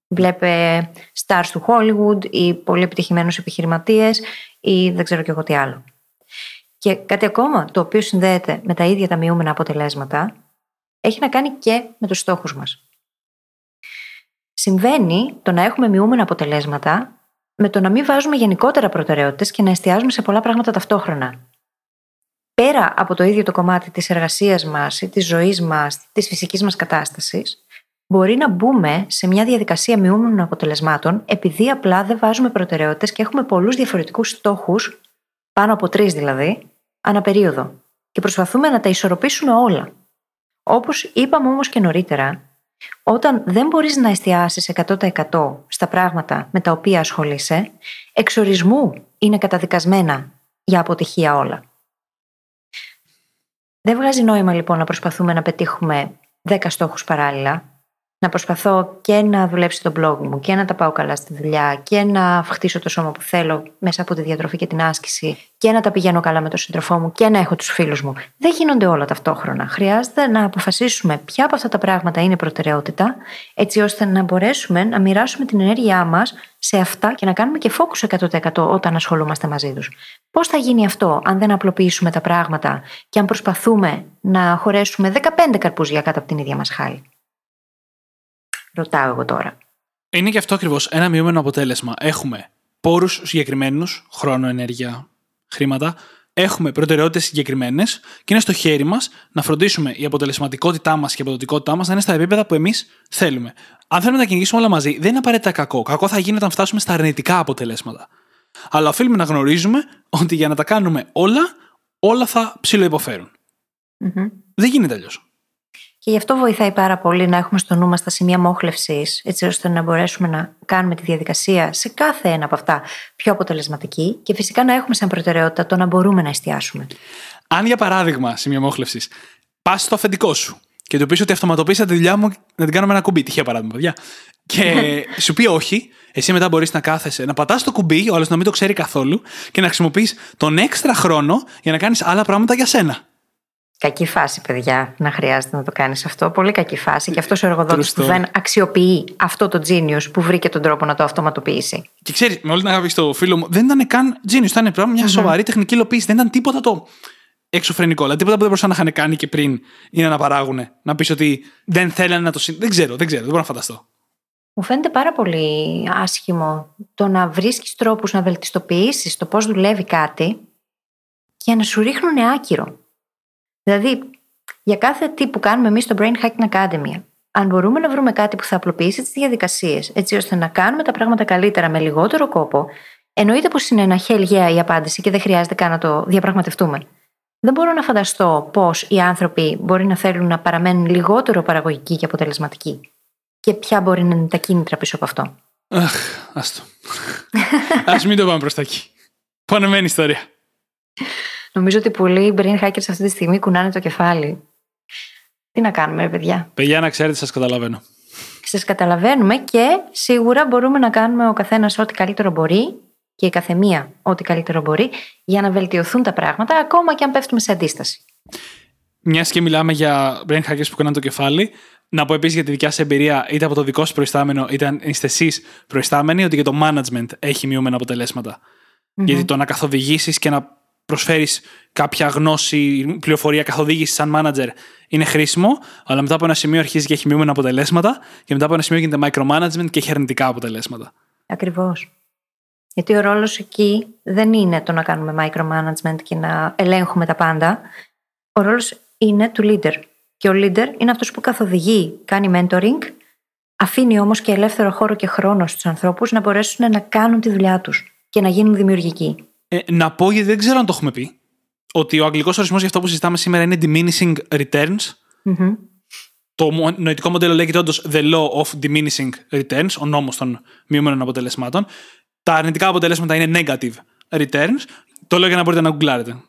S3: Βλέπε stars του Hollywood ή πολύ επιτυχημένους επιχειρηματίες ή δεν ξέρω και εγώ τι άλλο. Και κάτι ακόμα το οποίο συνδέεται με τα ίδια τα μειούμενα αποτελέσματα έχει να κάνει και με τους στόχους μας. Συμβαίνει το να έχουμε μειούμενα αποτελέσματα με το να μην βάζουμε γενικότερα προτεραιότητες και να εστιάζουμε σε πολλά πράγματα ταυτόχρονα. Πέρα από το ίδιο το κομμάτι της εργασίας μας ή της ζωής μας, της φυσικής μας κατάστασης, μπορεί να μπούμε σε μια διαδικασία μειούμενων αποτελεσμάτων επειδή απλά δεν βάζουμε προτεραιότητες και έχουμε πολλούς διαφορετικούς στόχους, πάνω από τρεις δηλαδή, ανά περίοδο. Και προσπαθούμε να τα ισορροπήσουμε όλα. Όπως είπαμε όμως και νωρίτερα, όταν δεν μπορείς να εστιάσεις 100% στα πράγματα με τα οποία ασχολείσαι, εξορισμού είναι καταδικασμένα για αποτυχία όλα. Δεν βγάζει νόημα λοιπόν να προσπαθούμε να πετύχουμε 10 στόχους παράλληλα, να προσπαθώ και να δουλέψει το blog μου και να τα πάω καλά στη δουλειά και να χτίσω το σώμα που θέλω μέσα από τη διατροφή και την άσκηση και να τα πηγαίνω καλά με τον σύντροφό μου και να έχω τους φίλους μου. Δεν γίνονται όλα ταυτόχρονα. Χρειάζεται να αποφασίσουμε ποια από αυτά τα πράγματα είναι προτεραιότητα έτσι ώστε να μπορέσουμε να μοιράσουμε την ενέργειά μας σε αυτά και να κάνουμε και focus 100% όταν ασχολούμαστε μαζί τους. Πώς θα γίνει αυτό αν δεν απλοποιήσουμε τα πράγματα και αν προσπαθούμε να χωρέσουμε 15 καρπούζια κάτω από την ίδια μας χάλη; Ρωτάω εγώ τώρα.
S2: Είναι και αυτό ακριβώς ένα μειωμένο αποτέλεσμα. Έχουμε πόρους συγκεκριμένους, χρόνο, ενέργεια, χρήματα. Έχουμε προτεραιότητες συγκεκριμένες και είναι στο χέρι μας να φροντίσουμε η αποτελεσματικότητά μας και η αποδοτικότητά μας να είναι στα επίπεδα που εμείς θέλουμε. Αν θέλουμε να τα κυνηγήσουμε όλα μαζί, δεν είναι απαραίτητα κακό. Κακό θα γίνει όταν φτάσουμε στα αρνητικά αποτελέσματα. Αλλά οφείλουμε να γνωρίζουμε ότι για να τα κάνουμε όλα, όλα θα ψηλοϋποφέρουν. Mm-hmm. Δεν γίνεται αλλιώς.
S3: Και γι' αυτό βοηθάει πάρα πολύ να έχουμε στο νου μας τα σημεία μόχλευσης, έτσι ώστε να μπορέσουμε να κάνουμε τη διαδικασία σε κάθε ένα από αυτά πιο αποτελεσματική και φυσικά να έχουμε σαν προτεραιότητα το να μπορούμε να εστιάσουμε.
S2: Αν για παράδειγμα, σημεία μόχλευσης, πας στο αφεντικό σου και του πεις ότι αυτοματοποίησα τη δουλειά μου να την κάνω με ένα κουμπί, τυχαία παράδειγμα, παιδιά. Και σου πει όχι, εσύ μετά μπορείς να κάθεσαι, να πατάς το κουμπί, ο άλλος να μην το ξέρει καθόλου και να χρησιμοποιείς τον έξτρα χρόνο για να κάνεις άλλα πράγματα για σένα.
S3: Κακή φάση, παιδιά, να χρειάζεται να το κάνεις αυτό. Πολύ κακή φάση. Και αυτός ο εργοδότης που δεν αξιοποιεί αυτό το genius που βρήκε τον τρόπο να το αυτοματοποιήσει.
S2: Και ξέρεις, με όλη την αγάπη στο φίλο μου, δεν ήταν καν genius. Ήταν πράγμα μια σοβαρή τεχνική υλοποίηση. Δεν ήταν τίποτα το εξωφρενικό. Δηλαδή, τίποτα που δεν μπορούσαν να είχαν κάνει και πριν ή να παράγουν. Να πεις ότι δεν θέλανε να το συν... Δεν ξέρω, δεν ξέρω, δεν μπορώ να φανταστώ.
S3: Μου φαίνεται πάρα πολύ άσχημο το να βρίσκεις τρόπους να βελτιστοποιήσεις το πώς δουλεύει κάτι και να σου ρίχνουν άκυρο. Δηλαδή, για κάθε τι που κάνουμε εμείς στο Brain Hacking Academy, αν μπορούμε να βρούμε κάτι που θα απλοποιήσει τις διαδικασίες, έτσι ώστε να κάνουμε τα πράγματα καλύτερα με λιγότερο κόπο, εννοείται πως είναι ένα χέλγια η απάντηση και δεν χρειάζεται καν να το διαπραγματευτούμε. Δεν μπορώ να φανταστώ πώ οι άνθρωποι μπορεί να θέλουν να παραμένουν λιγότερο παραγωγικοί και αποτελεσματικοί. Και ποια μπορεί να είναι τα κίνητρα πίσω από αυτό.
S2: Αχ, άστο. Α μην το πάμε προς τα εκεί. Πονεμένη ιστορία.
S3: Νομίζω ότι πολλοί brain hackers αυτή τη στιγμή κουνάνε το κεφάλι. Τι να κάνουμε, ρε παιδιά;
S2: Παιδιά, να ξέρετε, σας καταλαβαίνω.
S3: Σας καταλαβαίνουμε και σίγουρα μπορούμε να κάνουμε ο καθένας ό,τι καλύτερο μπορεί και η καθεμία ό,τι καλύτερο μπορεί για να βελτιωθούν τα πράγματα, ακόμα και αν πέφτουμε σε αντίσταση.
S2: Μιας και μιλάμε για brain hackers που κουνάνε το κεφάλι, να πω επίσης για τη δικιά σας εμπειρία, είτε από το δικό σας προϊστάμενο, είτε αν είστε εσείς προϊστάμενοι, ότι και το management έχει μειωμένα αποτελέσματα. Mm-hmm. Γιατί το να καθοδηγήσεις και να προσφέρεις κάποια γνώση, πληροφορία, καθοδήγηση σαν manager είναι χρήσιμο, αλλά μετά από ένα σημείο αρχίζει και έχει μειούμενα αποτελέσματα και μετά από ένα σημείο γίνεται micromanagement και έχει αρνητικά αποτελέσματα.
S3: Ακριβώς. Γιατί ο ρόλος εκεί δεν είναι το να κάνουμε micromanagement και να ελέγχουμε τα πάντα. Ο ρόλος είναι του leader. Και ο leader είναι αυτός που καθοδηγεί, κάνει mentoring, αφήνει όμως και ελεύθερο χώρο και χρόνο στους ανθρώπους να μπορέσουν να κάνουν τη δουλειά τους και να γίνουν δημιουργικοί.
S2: Ε, να πω, γιατί δεν ξέρω αν το έχουμε πει, ότι ο αγγλικός ορισμός για αυτό που συζητάμε σήμερα είναι diminishing returns. Mm-hmm. Το νοητικό μοντέλο λέγεται όντως the law of diminishing returns, ο νόμος των μειωμένων αποτελεσμάτων. Τα αρνητικά αποτελέσματα είναι negative returns. Το λέω για να μπορείτε να γκουγκλάρετε.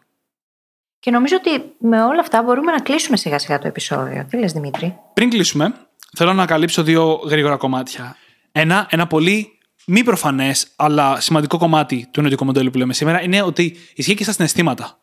S3: Και νομίζω ότι με όλα αυτά μπορούμε να κλείσουμε σιγά σιγά το επεισόδιο. Τι λες Δημήτρη;
S2: Πριν κλείσουμε, θέλω να καλύψω δύο γρήγορα κομμάτια. Ένα, ένα πολύ μη προφανές, αλλά σημαντικό κομμάτι του νοητικού μοντέλου που λέμε σήμερα είναι ότι ισχύει και στα συναισθήματα.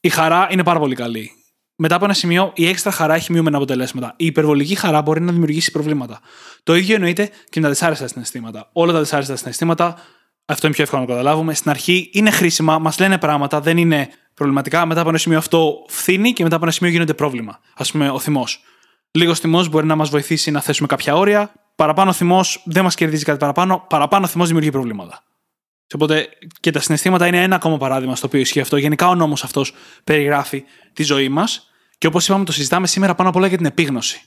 S2: Η χαρά είναι πάρα πολύ καλή. Μετά από ένα σημείο, η έξτρα χαρά έχει μειούμενα αποτελέσματα. Η υπερβολική χαρά μπορεί να δημιουργήσει προβλήματα. Το ίδιο εννοείται και με τα δυσάρεστα συναισθήματα. Όλα τα δυσάρεστα συναισθήματα, αυτό είναι πιο εύκολο να το καταλάβουμε. Στην αρχή είναι χρήσιμα, μας λένε πράγματα, δεν είναι προβληματικά. Μετά από ένα σημείο αυτό φθήνει και μετά από ένα σημείο γίνονται πρόβλημα. Α πούμε, ο θυμός. Λίγος θυμός μπορεί να μας βοηθήσει να θέσουμε κάποια όρια. Παραπάνω θυμός δεν μας κερδίζει κάτι παραπάνω. Παραπάνω θυμός δημιουργεί προβλήματα. Οπότε και τα συναισθήματα είναι ένα ακόμα παράδειγμα στο οποίο ισχύει αυτό. Γενικά ο νόμος αυτός περιγράφει τη ζωή μας. Και όπως είπαμε, το συζητάμε σήμερα πάνω απ' όλα για την επίγνωση.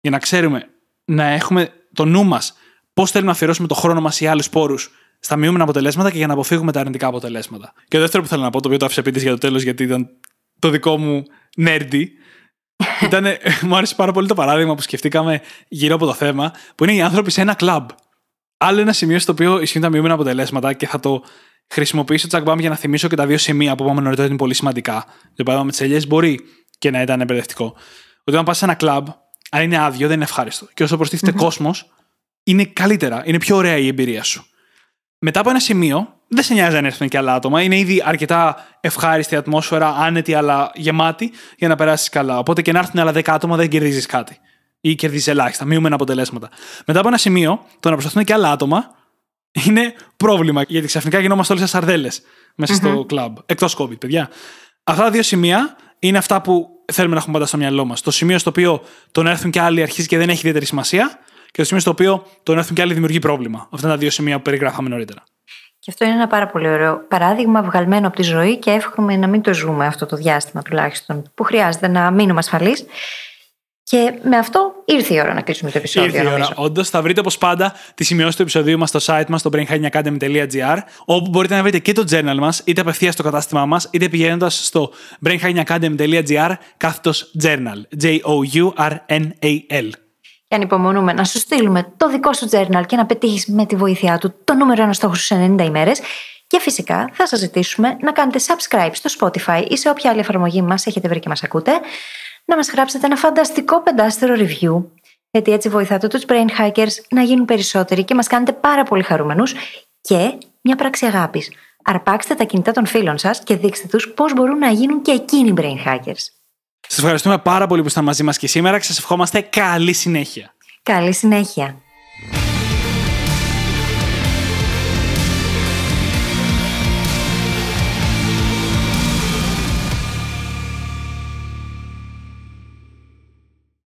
S2: Για να ξέρουμε να έχουμε το νου μας πώς θέλουμε να αφιερώσουμε το χρόνο μας ή άλλους πόρους στα μειούμενα αποτελέσματα και για να αποφύγουμε τα αρνητικά αποτελέσματα. Και το δεύτερο που θέλω να πω, το οποίο το άφησα πίτι για το τέλος, γιατί ήταν το δικό μου nerdy. Ήταν, μου άρεσε πάρα πολύ το παράδειγμα που σκεφτήκαμε γύρω από το θέμα, που είναι οι άνθρωποι σε ένα κλαμπ. Άλλο ένα σημείο στο οποίο ισχύουν τα μειούμενα αποτελέσματα και θα το χρησιμοποιήσω τσακμπάμ για να θυμίσω και τα δύο σημεία που είπαμε νωρίτερα είναι πολύ σημαντικά. Για παράδειγμα, με τις ελιές μπορεί και να ήταν εμπερδευτικό. Ότι όταν πας σε ένα κλαμπ, αν είναι άδειο, δεν είναι ευχάριστο. Και όσο προστίθεται mm-hmm. κόσμος, είναι καλύτερα, είναι πιο ωραία η εμπειρία σου. Μετά από ένα σημείο, δεν σε νοιάζει αν έρθουν και άλλα άτομα. Είναι ήδη αρκετά ευχάριστη ατμόσφαιρα, άνετη αλλά γεμάτη για να περάσεις καλά. Οπότε και να έρθουν άλλα 10 άτομα δεν κερδίζεις κάτι. Ή κερδίζεις ελάχιστα, μειούμενα αποτελέσματα. Μετά από ένα σημείο, το να προσπαθούν και άλλα άτομα είναι πρόβλημα. Γιατί ξαφνικά γινόμαστε όλε σαρδέλες μέσα στο κλαμπ. Εκτός COVID, παιδιά. Αυτά τα δύο σημεία είναι αυτά που θέλουμε να έχουμε πάντα στο μυαλό μας. Το σημείο στο οποίο το να έρθουν και άλλοι αρχίζει και δεν έχει ιδιαίτερη σημασία και το σημείο στο οποίο το να έρθουν και άλλοι δημιουργεί πρόβλημα. Αυτά είναι τα δύο σημεία που περιγράφαμε νωρίτερα.
S3: Και αυτό είναι ένα πάρα πολύ ωραίο παράδειγμα βγαλμένο από τη ζωή και εύχομαι να μην το ζούμε αυτό το διάστημα τουλάχιστον που χρειάζεται να μείνουμε ασφαλείς. Και με αυτό ήρθε η ώρα να κλείσουμε το επεισόδιο.
S2: Ήρθε η ώρα. Όντως, θα βρείτε όπως πάντα τη σημειώσει του επεισοδίου μας στο site μας, στο brainhackingacademy.gr, όπου μπορείτε να βρείτε και το journal μας, είτε απευθείας στο κατάστημά μας, είτε πηγαίνοντας στο brainhackingacademy.gr κάθετος journal. J-O-U-R-N-A-L
S3: και ανυπομονούμε να σου στείλουμε το δικό σου journal και να πετύχεις με τη βοήθειά του το νούμερο ένα στόχο στους 90 ημέρες. Και φυσικά θα σας ζητήσουμε να κάνετε subscribe στο Spotify ή σε όποια άλλη εφαρμογή μας έχετε βρει και μας ακούτε, να μας γράψετε ένα φανταστικό πεντάστερο review, γιατί έτσι βοηθάτε τους brain hackers να γίνουν περισσότεροι και μας κάνετε πάρα πολύ χαρούμενους. Και μια πράξη αγάπης. Αρπάξτε τα κινητά των φίλων σας και δείξτε τους πώς μπορούν να γίνουν και εκείνοι brain hackers.
S2: Σας ευχαριστούμε πάρα πολύ που ήσασταν μαζί μας και σήμερα και σας ευχόμαστε καλή συνέχεια.
S3: Καλή συνέχεια.